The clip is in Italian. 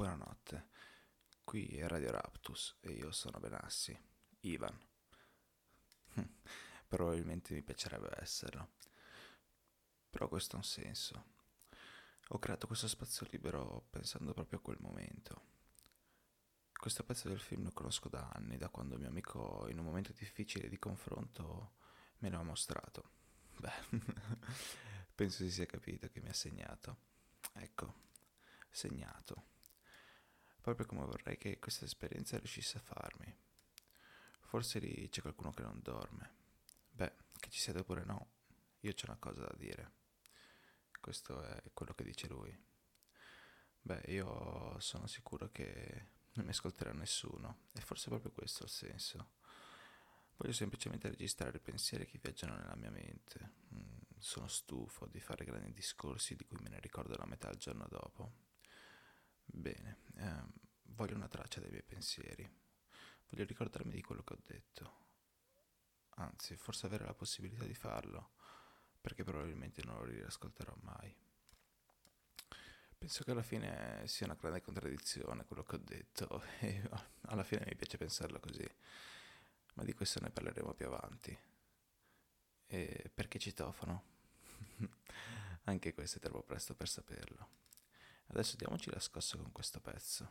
Buonanotte, qui è Radio Raptus e io sono Benassi, Ivan. Probabilmente mi piacerebbe esserlo, però questo ha un senso. Ho creato questo spazio libero pensando proprio a quel momento. Questo pezzo del film lo conosco da anni, da quando mio amico in un momento difficile di confronto me lo ha mostrato. Beh, penso si sia capito che mi ha segnato. Ecco, segnato proprio come vorrei che questa esperienza riuscisse a farmi. Forse lì c'è qualcuno che non dorme. Beh, che ci siete pure no, io c'ho una cosa da dire. Questo è quello che dice lui. Beh, io sono sicuro che non mi ascolterà nessuno e forse proprio questo è il senso. Voglio semplicemente registrare i pensieri che viaggiano nella mia mente. Mm, sono stufo di fare grandi discorsi di cui me ne ricordo la metà il giorno dopo. Bene, ehm, voglio una traccia dei miei pensieri. Voglio ricordarmi di quello che ho detto. Anzi, forse avere la possibilità di farlo, perché probabilmente non lo riascolterò mai. Penso che alla fine sia una grande contraddizione quello che ho detto e alla fine mi piace pensarlo così, ma di questo ne parleremo più avanti. E perché citofono? Anche questo è troppo presto per saperlo. Adesso diamoci la scossa con questo pezzo.